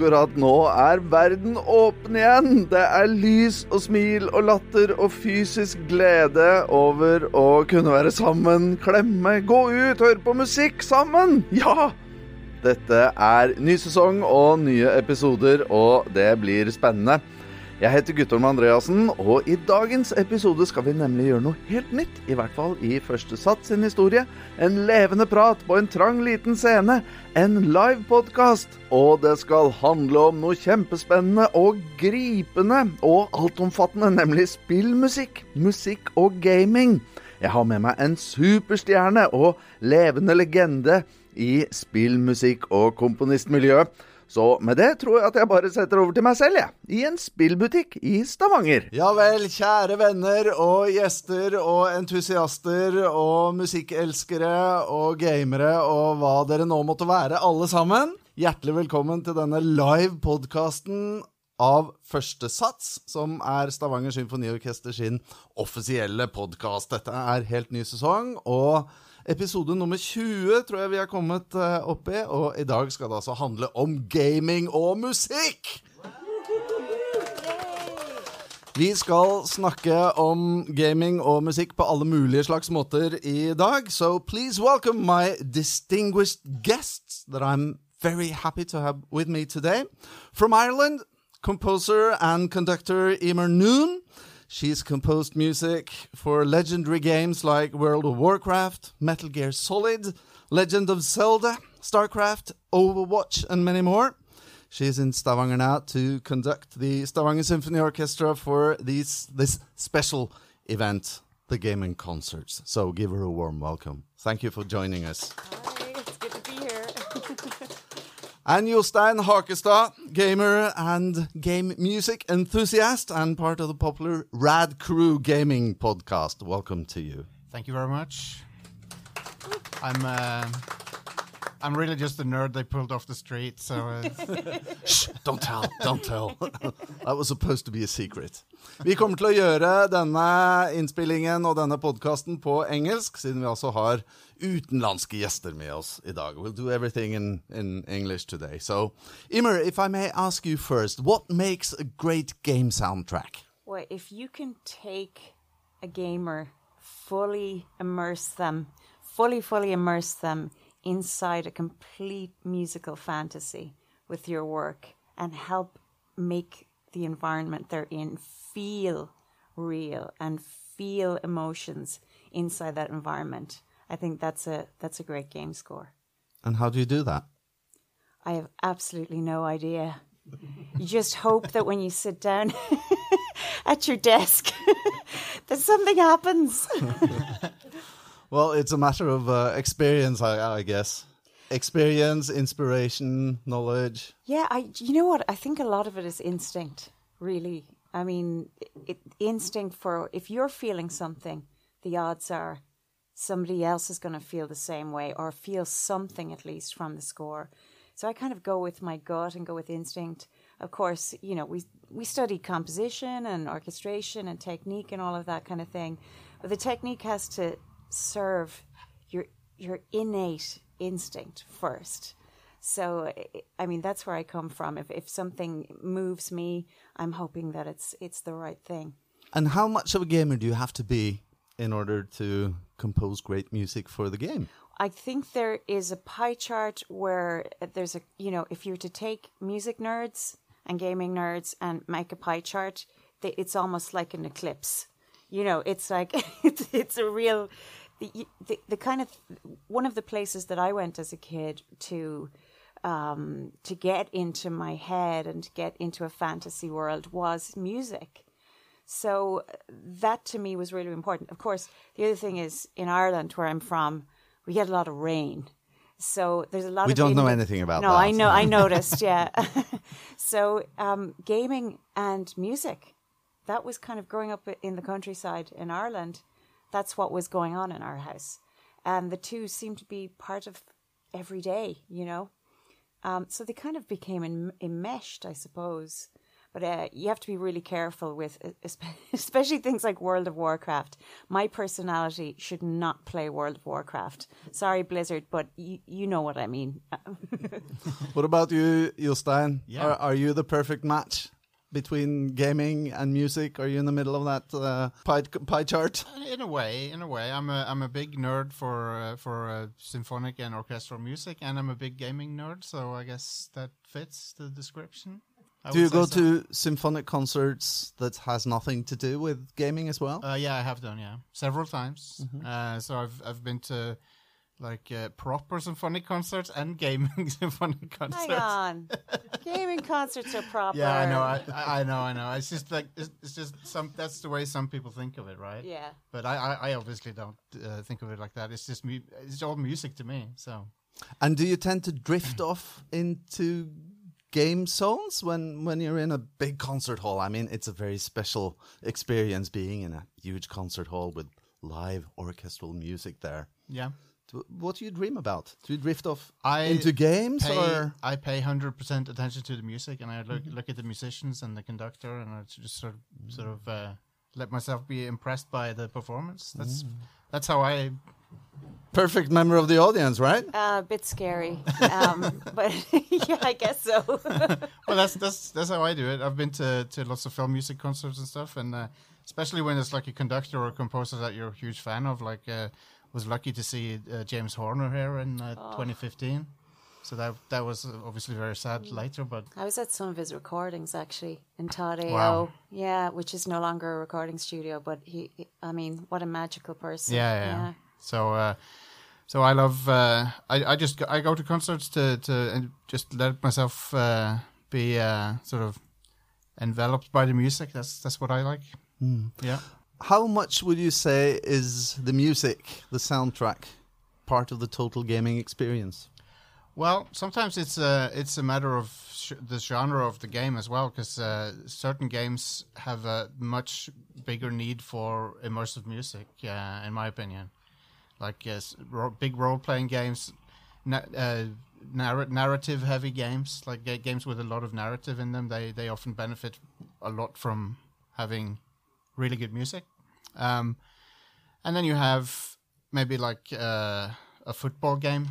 Akkurat nå er verden åpen igjen. Det er lys og smil og latter og fysisk glede over å kunne være sammen, klemme, gå ut, høre på musikk sammen. Ja! Dette er ny sesong og nye episoder, og det blir spennende. Jeg heter Guttorm Andreassen, og i dagens episode skal vi nemlig gjøre noe helt nytt. I hvert fall i Første Sats sin historie. En levende prat på en trang, liten scene. En livepodkast. Og det skal handle om noe kjempespennende og gripende og altomfattende, nemlig spillmusikk. Musikk og gaming. Jeg har med meg en superstjerne og levende legende i spillmusikk- og komponistmiljøet. Så med det tror jeg at jeg bare setter over til meg selv, jeg. I en spillbutikk i Stavanger. Ja vel, kjære venner og gjester og entusiaster og musikkelskere og gamere og hva dere nå måtte være, alle sammen. Hjertelig velkommen til denne live-podkasten av Første Sats, som er Stavanger Symfoniorkester sin offisielle podkast. Dette er helt ny sesong. og Episode nummer 20 tror jeg vi har kommet uh, opp i, og i dag skal det altså handle om gaming og musikk! Vi skal snakke om gaming og musikk på alle mulige slags måter i dag. So please welcome my distinguished guests that I'm very happy to have with me today. From Ireland, composer and conductor Emer Noon. She's composed music for legendary games like World of Warcraft, Metal Gear Solid, Legend of Zelda, StarCraft, Overwatch, and many more. She's in Stavanger now to conduct the Stavanger Symphony Orchestra for these, this special event, the Gaming Concerts. So give her a warm welcome. Thank you for joining us. Hi, it's good to be here. And Jostein Hakestad, gamer and game music enthusiast, and part of the popular Rad Crew Gaming podcast. Welcome to you. Thank you very much. I'm uh, I'm really just a nerd they pulled off the street, so uh, Shh, don't tell, don't tell. That was supposed to be a secret. Vi kommer til å gjøre denne innspillingen og denne podkasten på engelsk, siden vi altså har utenlandske gjester med oss i dag. We'll do everything in, in English today. So, Eímear, if I may ask you first, what makes a great game soundtrack? well, if you can take a gamer, fully immerse them, fully, fully immerse them inside a complete musical fantasy with your work and help make the environment they're in feel real and feel emotions inside that environment, I think that's a that's a great game score. And how do you do that? I have absolutely no idea. You just hope that when you sit down at your desk, that something happens. Well, it's a matter of uh, experience, I, I guess. Experience, inspiration, knowledge. yeah, I. You know what? I think a lot of it is instinct. Really, I mean, it, instinct for if you're feeling something, the odds are somebody else is going to feel the same way or feel something at least from the score. So I kind of go with my gut and go with instinct. Of course, you know, we we study composition and orchestration and technique and all of that kind of thing. But the technique has to serve your your innate instinct first. So I- mean that's where I come from. If if something moves me, I'm hoping that it's it's the right thing. And how much of a gamer do you have to be in order to compose great music for the game? I think there is a pie chart where there's a you know if you were to take music nerds and gaming nerds and make a pie chart, it's almost like an eclipse. You know, it's like it's, it's a real the, the the kind of one of the places that I went as a kid to um, to get into my head and to get into a fantasy world was music. So that to me was really important. Of course, the other thing is in Ireland, where I'm from, we get a lot of rain. So there's a lot We of don't know in- anything about no, that. I know, I noticed, yeah. so um, gaming and music, that was kind of growing up in the countryside in Ireland. That's what was going on in our house, and the two seemed to be part of every day, you know. Um, so they kind of became en- enmeshed, I suppose. But uh, you have to be really careful with, especially things like World of Warcraft. My personality should not play World of Warcraft. Sorry, Blizzard, but you, you know what I mean. What about you, Jostein? Yeah. Are, are you the perfect match between gaming and music? Are you in the middle of that uh, pie, pie chart? In a way, in a way, I'm a I'm a big nerd for uh, for uh, symphonic and orchestral music, and I'm a big gaming nerd. So I guess that fits the description. I Do you go so. to symphonic concerts that has nothing to do with gaming as well? Uh, yeah, I have done. Yeah, several times. Mm-hmm. Uh, so I've I've been to like uh, proper symphonic concerts and gaming symphonic concerts. Hang on. Gaming concerts are proper. Yeah, I know, I, I I know, I know. It's just like it's, it's just some. That's the way some people think of it, right? Yeah. But I, I, I obviously don't uh, think of it like that. It's just mu- it's all music to me. So And do you tend to drift off into game zones when when you're in a big concert hall? I mean, it's a very special experience being in a huge concert hall with live orchestral music there. yeah, Do- What do you dream about? Do you drift off I into games pay, or? I pay hundred percent attention to the music, and I look look at the musicians and the conductor, and I just sort of sort of uh, let myself be impressed by the performance. That's that's how I. Perfect member of the audience, right? Uh, a bit scary. Um, but yeah, I guess so. Well, that's that's that's how I do it. I've been to to lots of film music concerts and stuff, and uh, especially when it's like a conductor or a composer that you're a huge fan of. Like, uh, was lucky to see uh, James Horner here in uh, 2015. So that that was obviously very sad later, but I was at some of his recordings actually in Todd AO. Wow. Yeah, which is no longer a recording studio, but he, he- I mean, what a magical person. yeah, yeah. yeah. So uh, so I love. Uh, I I just go, I go to concerts to to and just let myself uh, be uh, sort of enveloped by the music. That's that's what I like. Yeah. How much would you say is the music, the soundtrack, part of the total gaming experience? Well, sometimes it's a it's a matter of the genre of the game as well, because uh, certain games have a much bigger need for immersive music, uh, in my opinion. Like yes, ro- big role playing games, na- uh, narr- narrative heavy games, like ga- games with a lot of narrative in them, they they often benefit a lot from having really good music. Um, and then you have maybe like uh, a football game.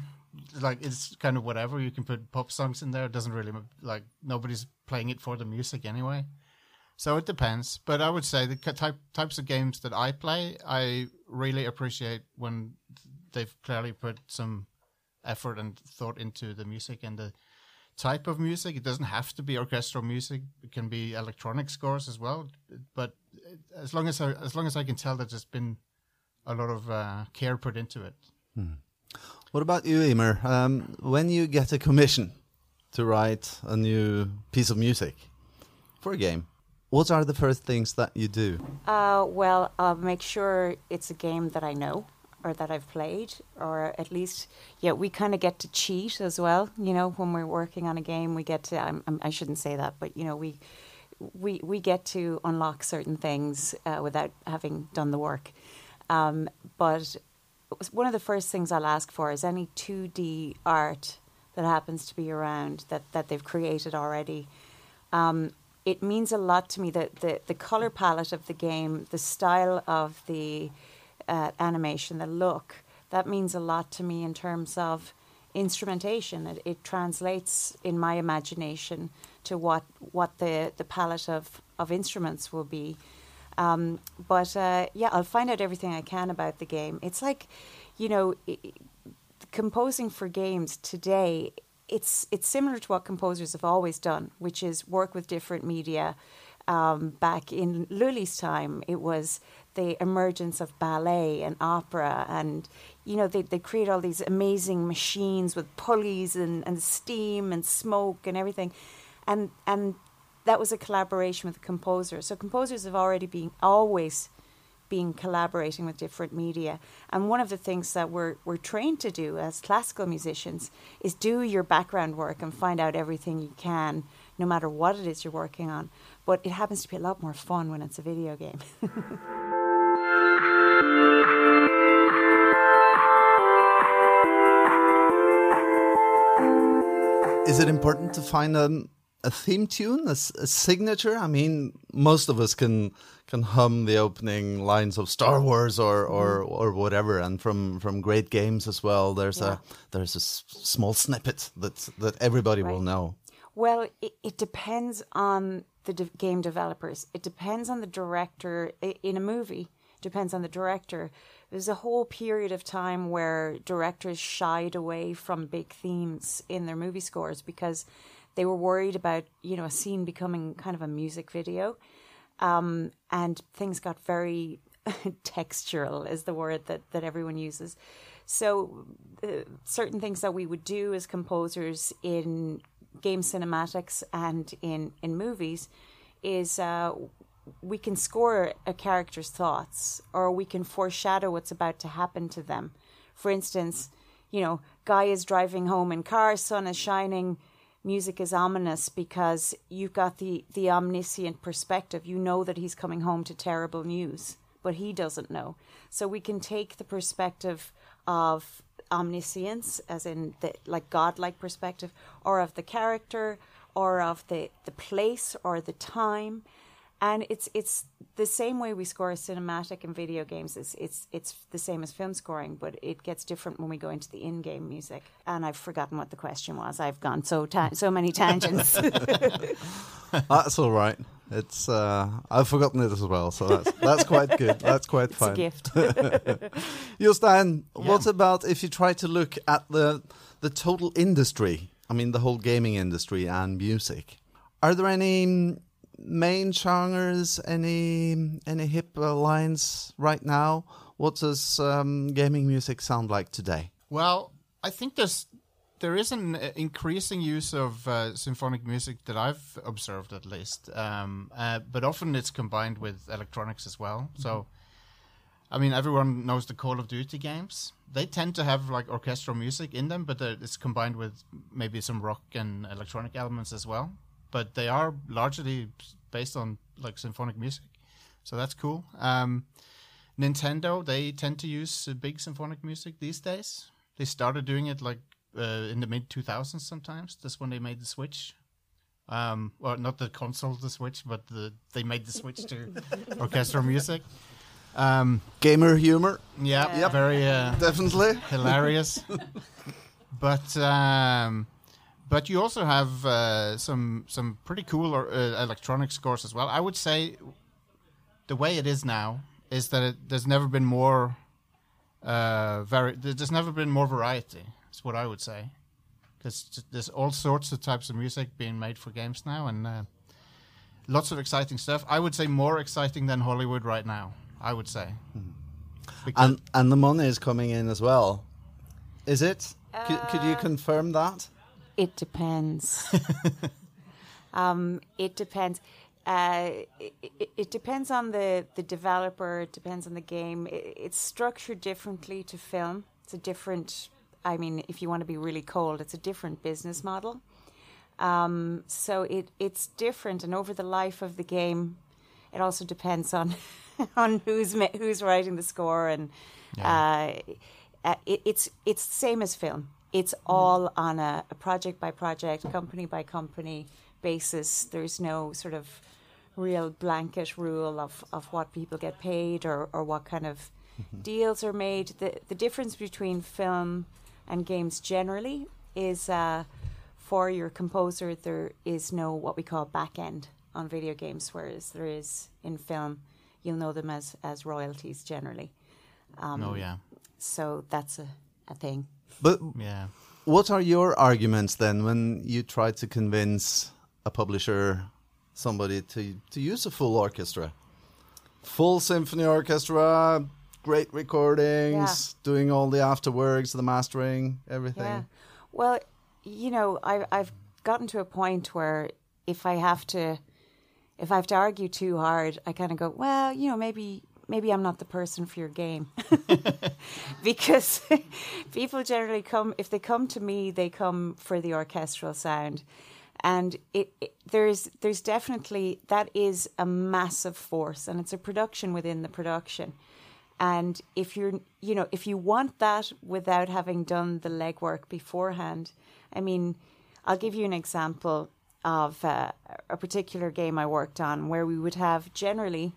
Like it's kind of whatever. You can put pop songs in there. It doesn't really like nobody's playing it for the music anyway. So it depends. But i would say the type types of games that i play i really appreciate when they've clearly put some effort and thought into the music and the type of music. It doesn't have to be orchestral music. It can be electronic scores as well. But as long as i as long as i can tell that there's been a lot of uh, care put into it What about you, Eímear? Um, when you get a commission to write a new piece of music for a game, what are the first things that you do? Uh, well, I'll make sure it's a game that I know or that I've played, or at least, yeah, we kind of get to cheat as well. You know, when we're working on a game, we get to. I'm, I'm, I shouldn't say that, but you know, we we we get to unlock certain things uh, without having done the work. Um, but one of the first things I'll ask for is any 2D art that happens to be around that, that they've created already. Um, it means a lot to me that the, the color palette of the game, the style of the uh, animation, the look, that means a lot to me in terms of instrumentation. It, it translates in my imagination to what what the, the palette of, of instruments will be. Um, but uh, yeah, I'll find out everything I can about the game. It's like, you know, composing for games today. It's it's similar to what composers have always done, which is work with different media. Um, back in Lully's time, it was the emergence of ballet and opera, and you know they they create all these amazing machines with pulleys and, and steam and smoke and everything, and and that was a collaboration with the composer. So composers have already been always been collaborating with different media. And one of the things that we're we're trained to do as classical musicians is do your background work and find out everything you can, no matter what it is you're working on. But it happens to be a lot more fun when it's a video game. Is it important to find a a theme tune, a signature? I mean, most of us can can hum the opening lines of Star Wars or or, mm. or whatever, and from from great games as well. There's Yeah. a there's a s- small snippet that that everybody will know. Well, it, it depends on the de- game developers. It depends on the director in a movie. Depends on the director. There's a whole period of time where directors shied away from big themes in their movie scores because they were worried about you know a scene becoming kind of a music video, um, and things got very textural is the word that, that everyone uses. So uh, certain things that we would do as composers in game cinematics and in, in movies is uh, we can score a character's thoughts or we can foreshadow what's about to happen to them. For instance, you know, guy is driving home in car, sun is shining, music is ominous because you've got the, the omniscient perspective. You know that he's coming home to terrible news, but he doesn't know. So we can take the perspective of omniscience, as in the like godlike perspective, or of the character, or of the, the place or the time. And it's it's the same way we score cinematic in video games. It's it's it's the same as film scoring, but it gets different when we go into the in-game music. And I've forgotten what the question was. I've gone so ta- so many tangents. That's all right. It's uh, I've forgotten it as well, so that's that's quite good. That's quite it's a fine. gift. Jostein, what about if you try to look at the the total industry? I mean, the whole gaming industry and music. Are there any main genres? Any any hip lines right now? What does um, gaming music sound like today? Well, I think there's there is an uh, increasing use of uh, symphonic music that I've observed, at least. Um, uh, but often it's combined with electronics as well. So, I mean, everyone knows the Call of Duty games. They tend to have like orchestral music in them, but it's combined with maybe some rock and electronic elements as well. But they are largely based on like symphonic music, so that's cool. Um, Nintendo, they tend to use uh, big symphonic music these days. They started doing it like uh, in the mid 2000s sometimes. That's when they made the switch. Um, well, not the console, the Switch, but the they made the switch to orchestral music. Um, Gamer humor, yeah, Yeah. very uh, definitely. hilarious. but um, but you also have uh, some some pretty cool or, uh, electronic scores as well. I would say the way it is now is that it, there's never been more uh, vari- There's never been more variety. Is what I would say. Because there's all sorts of types of music being made for games now, and uh, lots of exciting stuff. I would say more exciting than Hollywood right now. I would say. Because- And and the money is coming in as well. Is it? Could, could you confirm that? It depends. um, it depends. Uh, it, it, it depends on the, the developer. It depends on the game. It, it's structured differently to film. It's a different. I mean, if you want to be really cold, it's a different business model. Um, so it it's different, and over the life of the game, it also depends on on who's who's writing the score, and uh, uh, it, it's it's the same as film. It's all on a, a project by project, company by company basis. There's no sort of real blanket rule of, of what people get paid or, or what kind of deals are made. The the difference between film and games generally is uh, for your composer there is no what we call back end on video games, whereas there is in film. You'll know them as, as royalties generally. Um, oh yeah, So that's a, a thing. But yeah. what are your arguments then when you try to convince a publisher, somebody to to use a full orchestra, full symphony orchestra, great recordings, doing all the afterworks, the mastering, everything? Yeah. Well, you know, I, I've gotten to a point where if I have to, if I have to argue too hard, I kind of go, well, you know, maybe maybe I'm not the person for your game, because people generally come if they come to me, they come for the orchestral sound. And it, it there's there's definitely that is a massive force, and it's a production within the production. And if you're, you know, if you want that without having done the legwork beforehand, I mean, I'll give you an example. of uh, a particular game I worked on where we would have generally,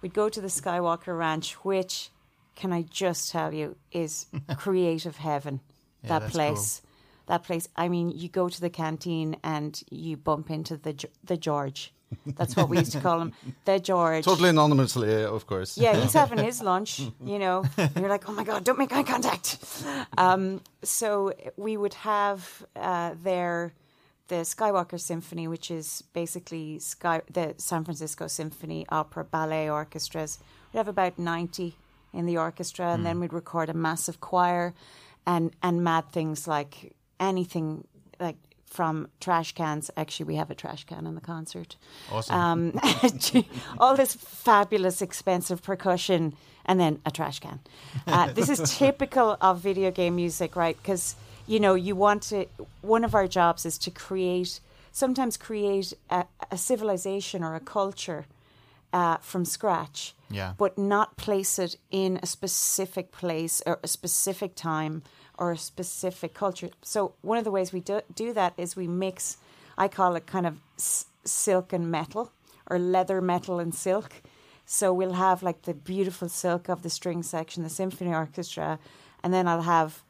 we'd go to the Skywalker Ranch, which, can I just tell you, is creative heaven. Yeah, that place. That place. I mean, you go to the canteen and you bump into the the George. That's what we used to call him, the George. Totally anonymously, of course. Yeah, he's having his lunch, you know. You're like, oh my God, don't make eye contact. Um, so we would have uh, there the Skywalker Symphony, which is basically Sky, the San Francisco Symphony Opera Ballet Orchestras. We'd have about 90 in the orchestra, and then we'd record a massive choir and, and mad things like anything like from trash cans. Actually, we have a trash can in the concert. Awesome. Um, all this fabulous, expensive percussion, and then a trash can. Uh, this is typical of video game music, right? Because you know you want to. One of our jobs is to create, sometimes create a, a civilization or a culture uh, from scratch. Yeah. But not place it in a specific place or a specific time or a specific culture. So one of the ways we do, do that is we mix. I call it kind of s- silk and metal or leather, metal, and silk. So we'll have like the beautiful silk of the string section, the symphony orchestra, and then I'll have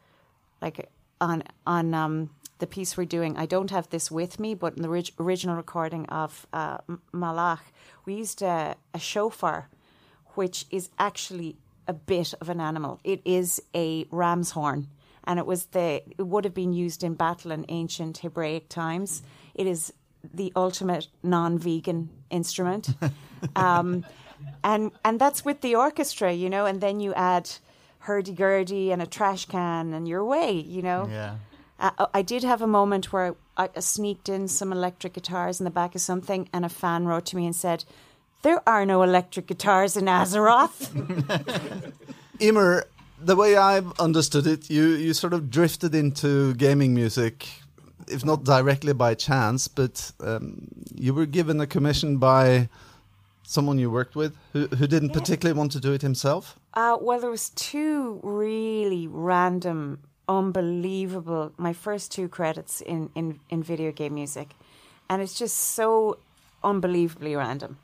like on on um, the piece we're doing. I don't have this with me, but in the orig- original recording of uh, Malach, we used a, a shofar, which is actually a bit of an animal. It is a ram's horn, and it was the it would have been used in battle in ancient Hebraic times. It is the ultimate non-vegan instrument. um, and and that's with the orchestra, you know, and then you add hurdy gurdy and a trash can, and you're away, you know. yeah. Uh, I did have a moment where I, I sneaked in some electric guitars in the back of something, and a fan wrote to me and said, "There are no electric guitars in Azeroth." Eímear, the way I've understood it, you, you sort of drifted into gaming music, if not directly by chance, but um, you were given a commission by someone you worked with who, who didn't particularly want to do it himself. Uh, well, there was two really random, unbelievable. My first two credits in in in video game music, and it's just so unbelievably random.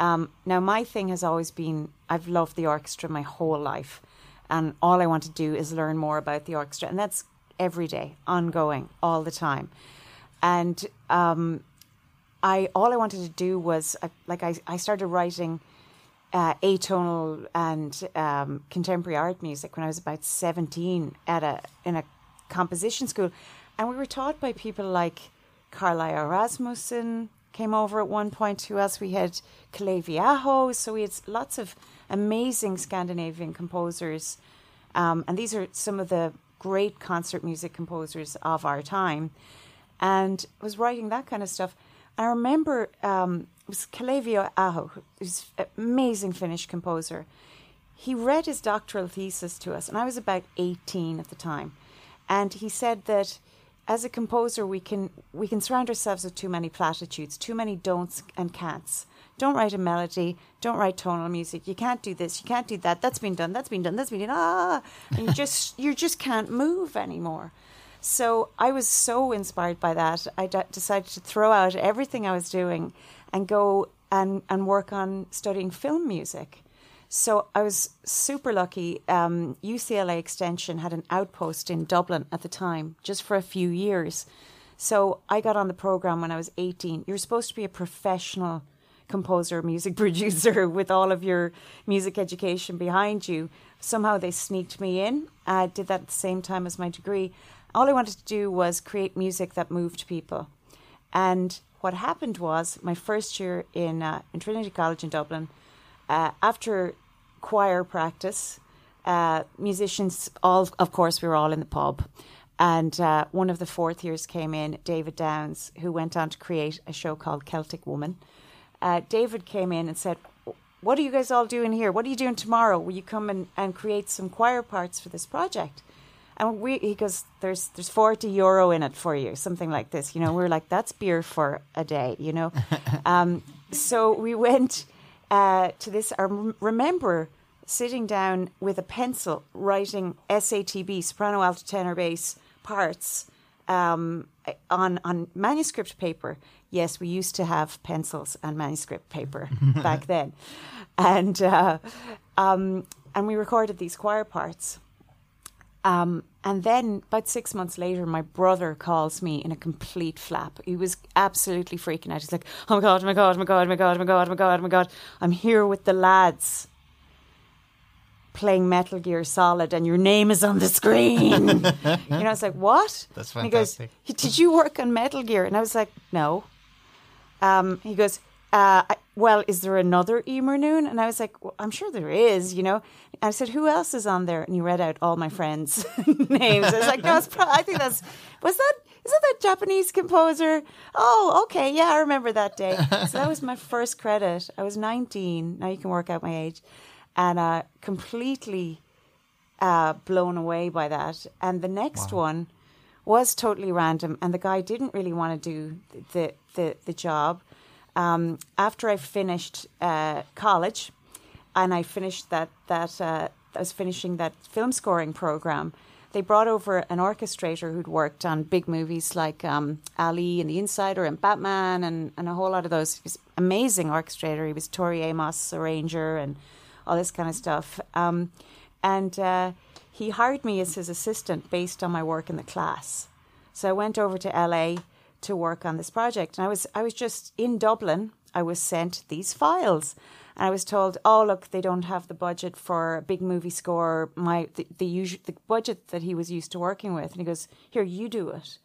Um, now, my thing has always been I've loved the orchestra my whole life, and all I want to do is learn more about the orchestra, and that's every day, ongoing, all the time. And um, I all I wanted to do was uh, like I, I started writing uh, atonal and um, contemporary art music when I was about seventeen at a in a composition school, and we were taught by people like Karl Aage Rasmussen came over at one point. Who else? We had Kalevi Aho, so we had lots of amazing Scandinavian composers, um, and these are some of the great concert music composers of our time, and was writing that kind of stuff. I remember um, it was Kalevi Aho, who's an amazing Finnish composer. He read his doctoral thesis to us, and I was about 18 at the time. And he said that as a composer, we can we can surround ourselves with too many platitudes, too many don'ts and can'ts. Don't write a melody. Don't write tonal music. You can't do this. You can't do that. That's been done. That's been done. That's been done. Ah, and you just you just can't move anymore. So I was so inspired by that. I d- decided to throw out everything I was doing and go and, and work on studying film music. So I was super lucky. Um, UCLA Extension had an outpost in Dublin at the time, just for a few years. So I got on the program when I was 18. You're supposed to be a professional composer, music producer with all of your music education behind you. Somehow they sneaked me in. I did that at the same time as my degree. All I wanted to do was create music that moved people. And what happened was my first year in, uh, in Trinity College in Dublin, uh, after choir practice, uh, musicians, all of course, we were all in the pub. And uh, one of the fourth years came in, David Downes, who went on to create a show called Celtic Woman. Uh, David came in and said, What are you guys all doing here? What are you doing tomorrow? Will you come and, and create some choir parts for this project? And we, he goes, there's there's 40 euro in it for you, something like this. You know, we are like, that's beer for a day, you know. um, so we went uh, to this. I remember sitting down with a pencil, writing SATB, soprano, alto, tenor, bass parts, um, on on manuscript paper. Yes, we used to have pencils and manuscript paper back then, and uh, um, and we recorded these choir parts. Um, and then about six months later, my brother calls me in a complete flap. He was absolutely freaking out. He's like, "Oh my god! Oh my god! Oh my god! Oh my god! Oh my god! Oh my god! Oh my god! I'm here with the lads." Playing Metal Gear Solid, and your name is on the screen. you know, I was like, "What?" That's And he goes, "Did you work on Metal Gear?" And I was like, "No." Um, he goes, uh, I- "Well, is there another Eímear Noone?" And I was like, well, "I'm sure there is." You know, I said, "Who else is on there?" And he read out all my friends' names. I was like, "No, it's pro- I think that's was that." Is that that Japanese composer? Oh, okay. Yeah, I remember that day. So that was my first credit. I was 19. Now you can work out my age. And uh, completely uh, blown away by that. And the next one was totally random, and the guy didn't really want to do the the, the job. Um, after I finished uh, college, and I finished that that uh, I was finishing that film scoring program. They brought over an orchestrator who'd worked on big movies like um, Ali and The Insider and Batman and, and a whole lot of those. He was amazing orchestrator. He was Tori Amos arranger and all this kind of stuff. Um, and uh, he hired me as his assistant based on my work in the class. So I went over to LA to work on this project, and I was I was just in Dublin. I was sent these files, and I was told, "Oh, look, they don't have the budget for a big movie score. My the the, usual, the budget that he was used to working with." And he goes, "Here, you do it."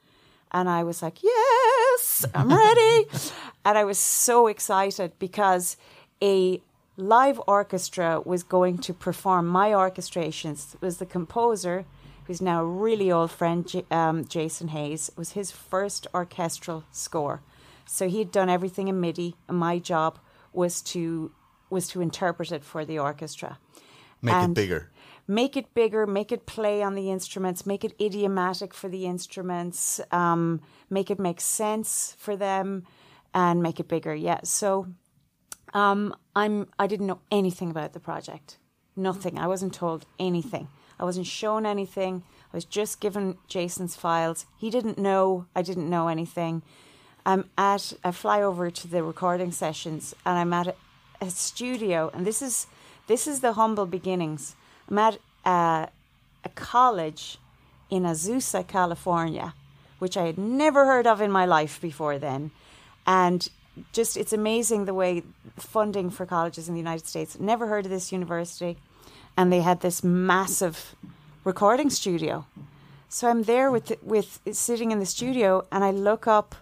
And I was like, "Yes, I'm ready," and I was so excited because a live orchestra was going to perform my orchestrations. It was the composer, who's now a really old friend, J- um, Jason Hayes. It was his first orchestral score, so he'd done everything in MIDI, and my job was to was to interpret it for the orchestra. Make And it bigger. Make it bigger, make it play on the instruments, make it idiomatic for the instruments, um, make it make sense for them, and make it bigger. Yeah. So um, I'm I didn't know anything about the project. Nothing. I wasn't told anything. I wasn't shown anything. I was just given Jason's files. He didn't know. I didn't know anything. I'm at. I fly over to the recording sessions, and I'm at a, a studio. And this is this is the humble beginnings. I'm at uh, a college in Azusa, California, which I had never heard of in my life before then. And just it's amazing the way funding for colleges in the United States. Never heard of this university, and they had this massive recording studio. So I'm there with the, with sitting in the studio, and I look up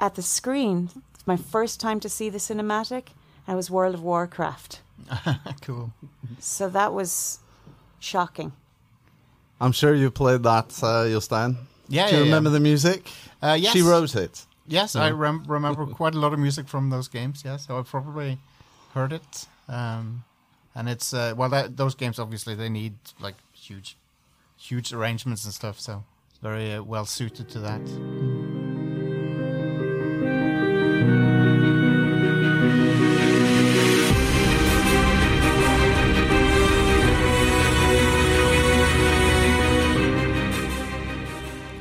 at the screen. It's my first time to see the cinematic, and it was World of Warcraft. cool. So that was shocking. I'm sure you played that, uh, Jostein. Yeah, Do you yeah, remember yeah. the music? Uh, yes. She wrote it. Yes, I rem- remember quite a lot of music from those games. Yeah, so I probably heard it. Um, and it's uh, well, that, those games obviously they need like huge, huge arrangements and stuff. So it's very uh, well suited to that.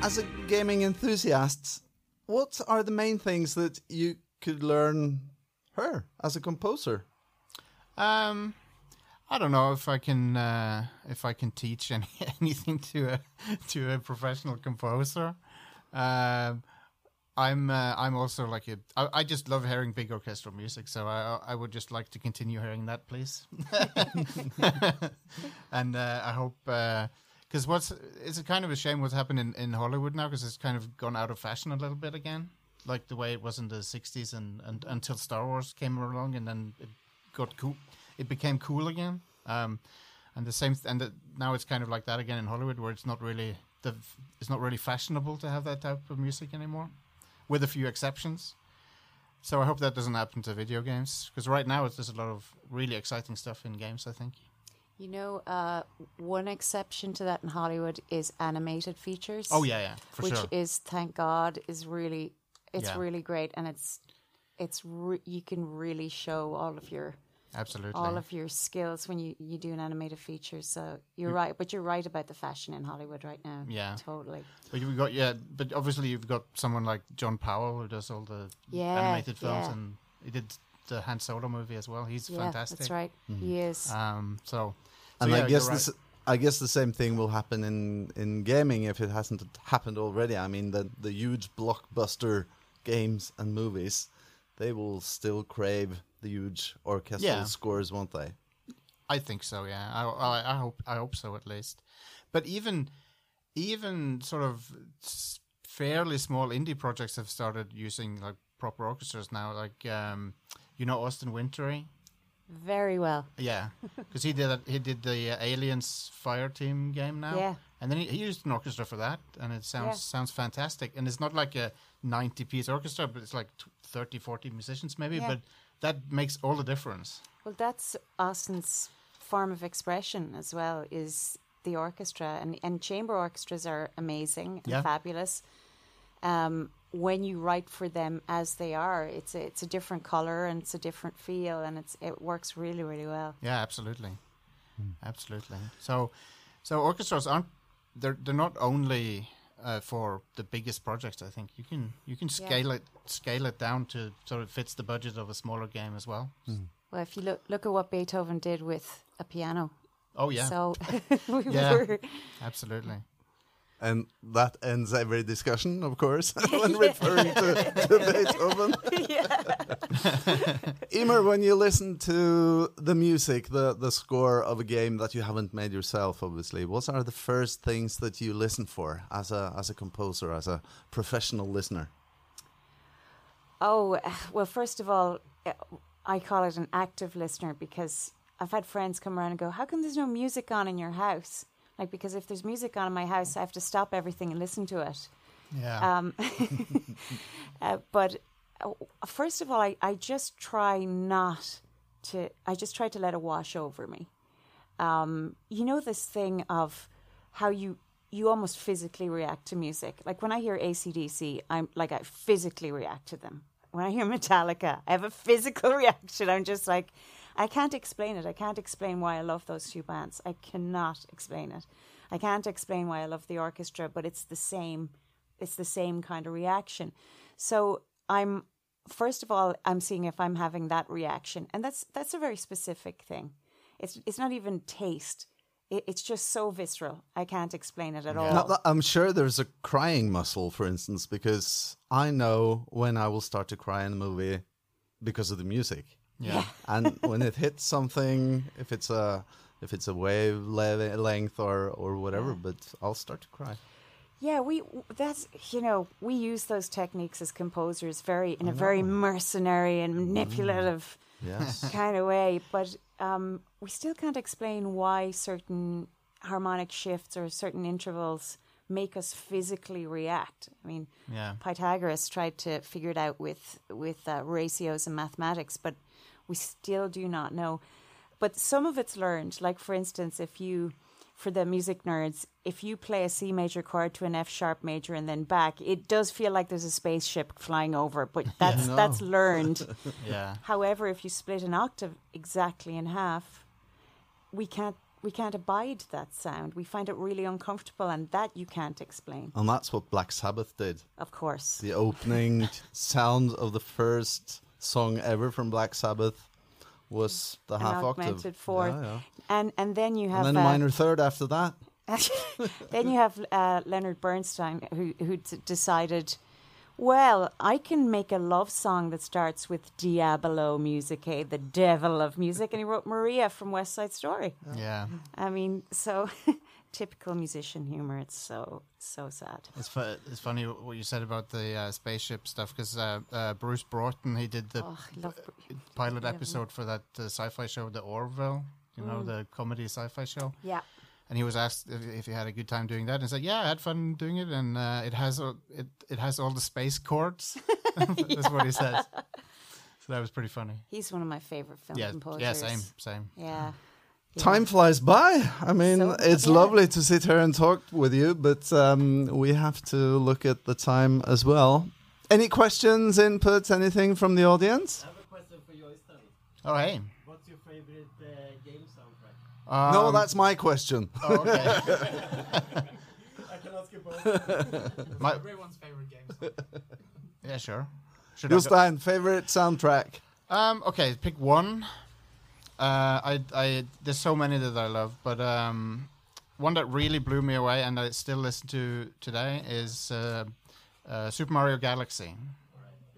As a gaming enthusiast, what are the main things that you could learn her as a composer? Um, I don't know if I can uh, if I can teach any, anything to a to a professional composer. Um, I'm uh, I'm also like a I, I just love hearing big orchestral music, so I I would just like to continue hearing that, please. and uh, I hope because what's it's kind of a shame what's happened in, in Hollywood now because it's kind of gone out of fashion a little bit again, like the way it was in the '60s and, and until Star Wars came along, and then it got cool. It became cool again. Um, and the same, and the, now it's kind of like that again in Hollywood, where it's not really the it's not really fashionable to have that type of music anymore, with a few exceptions. So I hope that doesn't happen to video games because right now it's, there's a lot of really exciting stuff in games. I think. You know, uh, one exception to that in Hollywood is animated features. Oh yeah, yeah, for sure. which sure. is thank God is really it's Yeah. really great and it's it's re- you can really show all of your Absolutely. all of your skills when you, you do an animated feature. So you're right, but you're right about the fashion in Hollywood right now. Yeah. totally. But you've got yeah, but obviously you've got someone like John Powell who does all the Yeah, animated films, yeah. and he did the Han Solo movie as well. He's Yeah, fantastic. that's right. He is. Um, so, so and yeah, I guess you're this. I guess the same thing will happen in, in gaming if it hasn't happened already. I mean, the the huge blockbuster games and movies, they will still crave the huge orchestral Yeah. scores, won't they? I think so. Yeah, I, I, I hope I hope so at least. But even even sort of fairly small indie projects have started using like proper orchestras now. Like um, you know Austin Wintory. Very well. Yeah, because he did that- he did the uh, Aliens Fire Team game now. Yeah. and then he, he used an orchestra for that, and it sounds Yeah. sounds fantastic. And it's not like a ninety piece orchestra, but it's like t- 30, 40 musicians maybe. Yeah. But that makes all the difference. Well, that's Austin's form of expression as well. Is the orchestra and and chamber orchestras are amazing and Yeah. fabulous. Um, when you write for them as they are, it's a, it's a different color and it's a different feel, and it's it works really really well. Yeah, absolutely, absolutely. So, so orchestras aren't they're they're not only uh, for the biggest projects. I think you can you can Yeah. scale it scale it down to sort of fits the budget of a smaller game as well. Well, if you look look at what Beethoven did with a piano, Oh yeah, so we Yeah. were absolutely. And that ends every discussion, of course, when referring to, to Beethoven. Eímear, when you listen to the music, the, the score of a game that you haven't made yourself, obviously, what are the first things that you listen for as a as a composer, as a professional listener? Oh, well, first of all, I call it an active listener because I've had friends come around and go, How come there's no music on in your house? Like, because if there's music on in my house, I have to stop everything and listen to it. Yeah, Um, uh, but uh, first of all, I, I just try not to, I just try to let it wash over me. Um, you know, this thing of how you, you almost physically react to music. Like when I hear ACDC, I'm like, I physically react to them. When I hear Metallica, I have a physical reaction. I'm just like, I can't explain it. I can't explain why I love those two bands. I cannot explain it. I can't explain why I love the orchestra, but it's the same. It's the same kind of reaction. So I'm first of all, I'm seeing if I'm having that reaction, and that's that's a very specific thing. It's it's not even taste. It, it's just so visceral. I can't explain it at all. Now, I'm sure there's a crying muscle, for instance, because I know when I will start to cry in a movie because of the music. Yeah, and when it hits something, if it's a if it's a wave le- length or or whatever, but I'll start to cry. Yeah, we that's you know we use those techniques as composers very in a very mercenary and manipulative Yes. kind of way, but um, we still can't explain why certain harmonic shifts or certain intervals make us physically react. I mean, yeah. Pythagoras tried to figure it out with with uh, ratios and mathematics, but we still do not know. But some of it's learned. Like for instance, if you for the music nerds, if you play a C major chord to an F sharp major and then back, it does feel like there's a spaceship flying over, but that's No. that's learned. Yeah, However, if you split an octave exactly in half, we can't we can't abide that sound. We find it really uncomfortable, and that you can't explain. And that's what Black Sabbath did. Of course, The opening sound of the first song ever from Black Sabbath was the an half octave. fourth, Yeah, yeah. and and then you have And then uh, minor third after that. then you have uh, Leonard Bernstein who who d- decided, well, I can make a love song that starts with Diabolo Musicae, the devil of music, and he wrote Maria from West Side Story. yeah. I mean, so typical musician humor. It's so so sad. It's fu- it's funny what you said about the uh, spaceship stuff because uh, uh, Bruce Broughton he did the Oh, love. Br- pilot episode for that uh, sci-fi show, The Orville. You know the comedy sci-fi show. Yeah. And he was asked if, if he had a good time doing that, and he said, "Yeah, I had fun doing it, and uh, it has all, it it has all the space chords." That's what he says. So that was pretty funny. He's one of my favorite film Yeah, composers. yeah, same, same. Yeah. Yeah. Time flies by. I mean, So- it's yeah. lovely to sit here and talk with you, but um, we have to look at the time as well. Any questions, inputs, anything from the audience? I have a question for you, Øystein. Oh, hey, What's your favorite uh, game soundtrack? no, Um, that's my question. oh, okay. I can ask you both. My- Everyone's favorite game yeah, sure. Should I favorite soundtrack? Um, okay, pick one. Uh, I, I, there's so many that I love, but um, one that really blew me away and I still listen to today is uh, uh, Super Mario Galaxy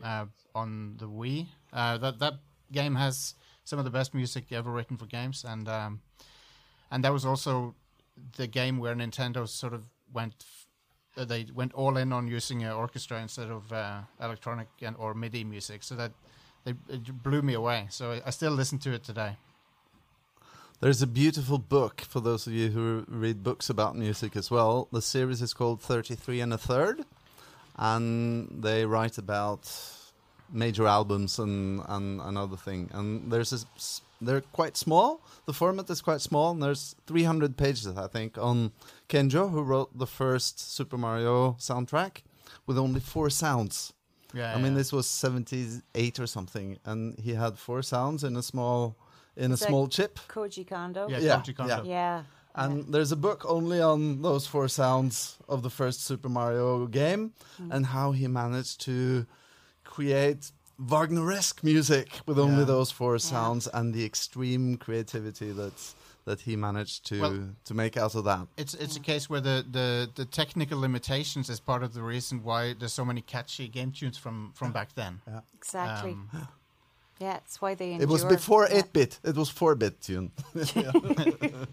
uh, on the Wii. Uh, that that game has some of the best music ever written for games, and um, and that was also the game where Nintendo sort of went. f- Uh, they went all in on using an orchestra instead of uh, electronic and or MIDI music, so that they, it blew me away. So I, still listen to it today. There's a beautiful book for those of you who read books about music as well. The series is called 33 and a Third, and they write about major albums and, and another thing. And there's s- they're quite small. The format is quite small, and there's 300 pages, I think, on Kenjo, who wrote the first Super Mario soundtrack with only four sounds. Yeah, I mean, this was 78 or something, and he had four sounds in a small in a like- small chip. Koji Kondo. yeah, yeah, Koji Kondo. yeah. Yeah. And there's a book only on those four sounds of the first Super Mario game mm. and how he managed to create Wagneresque music with only Yeah. those four sounds and the extreme creativity that that he managed to Well- to make out of that. It's it's a case where the, the, the technical limitations is part of the reason why there's so many catchy game tunes from, from back then. Yeah. Exactly. Um, yeah, it's why they. It was endure. before yeah. 8-bit. It was 4-bit tune.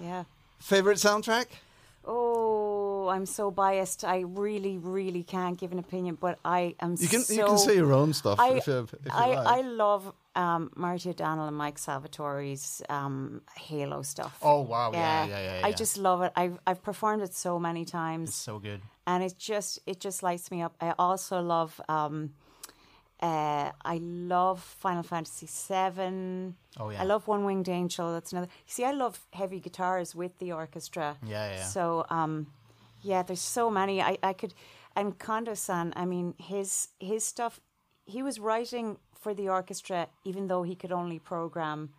Yeah. Favorite soundtrack? Oh, I'm so biased. I really, really can't give an opinion, but I am You can so. you can say your own stuff I, if you, if you I, like. I love um, Marty O'Donnell and Mike Salvatori's um, Halo stuff. Oh, wow, yeah, yeah, yeah, I yeah. just love it. I've I've performed it so many it's times, so good. and it just it just lights me up. I also love. Um, uh, I love Final Fantasy VII. Oh, yeah. I love One Winged Angel. That's another. See, I love heavy guitars with the orchestra. Yeah, yeah. So, um, yeah, there's so many. I, I could, and Kondo-san. I mean, his his stuff. He was writing for the orchestra, even though he could only program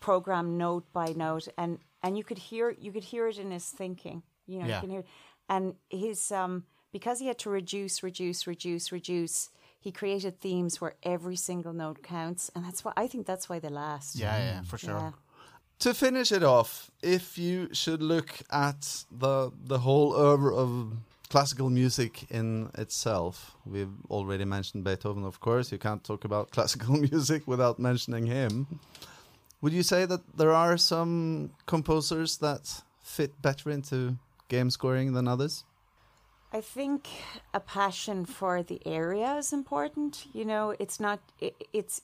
program note by note, and and you could hear you could hear it in his thinking. You know, Yeah. you can hear, it. and his um because he had to reduce, reduce, reduce, reduce. He created themes where every single note counts, and that's why I think that's why they last. Yeah, yeah, for sure. Yeah. To finish it off, if you should look at the the whole oeuvre of classical music in itself, we've already mentioned Beethoven, of course. You can't talk about classical music without mentioning him. Would you say that there are some composers that fit better into game scoring than others? I think a passion for the area is important. You know, it's not. It, it's.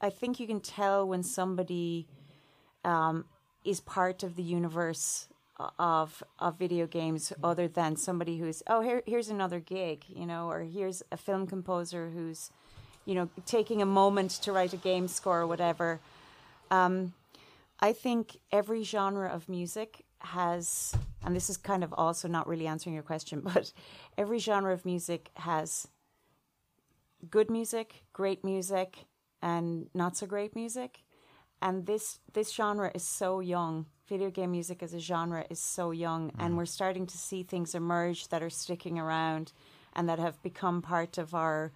I think you can tell when somebody um, is part of the universe of of video games, other than somebody who's oh here here's another gig, you know, or here's a film composer who's, you know, taking a moment to write a game score or whatever. Um, I think every genre of music has, and this is kind of also not really answering your question, but every genre of music has good music, great music, and not so great music. And this this genre is so young. Video game music as a genre is so young, and we're starting to see things emerge that are sticking around, and that have become part of our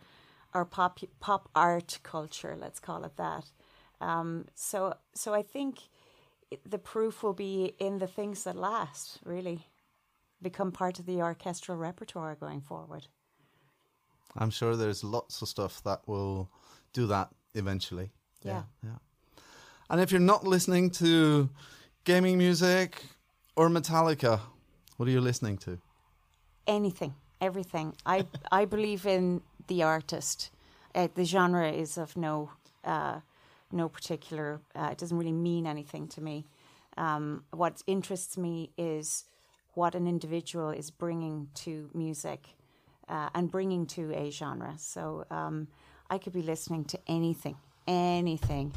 our pop pop art culture. Let's call it that. Um, so so I think the proof will be in the things that last. Really, become part of the orchestral repertoire going forward. I'm sure there's lots of stuff that will do that eventually. Yeah. Yeah. And if you're not listening to gaming music or Metallica, what are you listening to? anything, everything. I I believe in the artist. Uh, the genre is of no uh, no particular. Uh, it doesn't really mean anything to me. Um, what interests me is what an individual is bringing to music uh, and bringing to a genre. So um, I could be listening to anything, anything.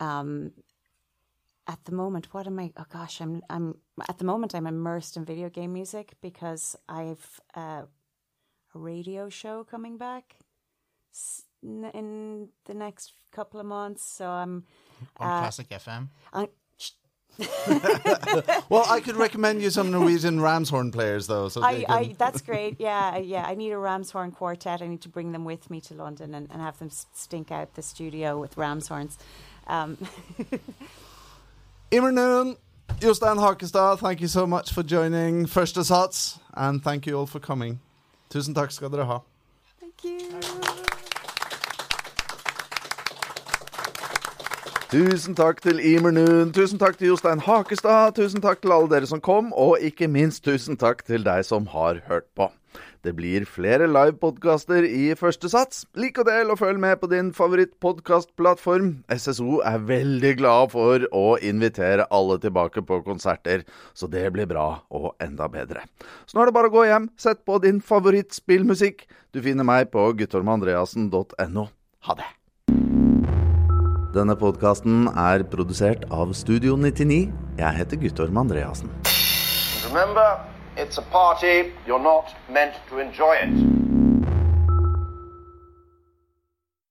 Um, at the moment, what am I? Oh gosh, I'm I'm at the moment I'm immersed in video game music because I've uh, a radio show coming back. In the next couple of months. So I'm. on Uh, Classic FM. I, Well, I could recommend you some Norwegian Ramshorn players, though. So I, they I, that's great. Yeah, I- yeah. I need a Ramshorn quartet. I need to bring them with me to London and, and have them stink out the studio with Ramshorns. Um, Noon, Jostein Hakestad, thank you so much for joining Første Sats, and thank you all for coming. Tusen takk skal dere ha. thank you. Tusen takk til Imer Noon, tusen takk til Jostein Hakestad, tusen takk til alle dere som kom, og ikke minst tusen takk til deg som har hørt på. Det blir flere livepodkaster i første sats. Lik og del og følg med på din favorittpodkastplattform. SSO er veldig glad for å invitere alle tilbake på konserter, så det blir bra og enda bedre. Så nå er det bare å gå hjem, sett på din favorittspillmusikk. Du finner meg på guttormandreassen.no. Ha det! Denne podkasten er produsert av Studio 99. Jeg heter Guttorm Andreassen. Remember, it's a party. You're not meant to enjoy it.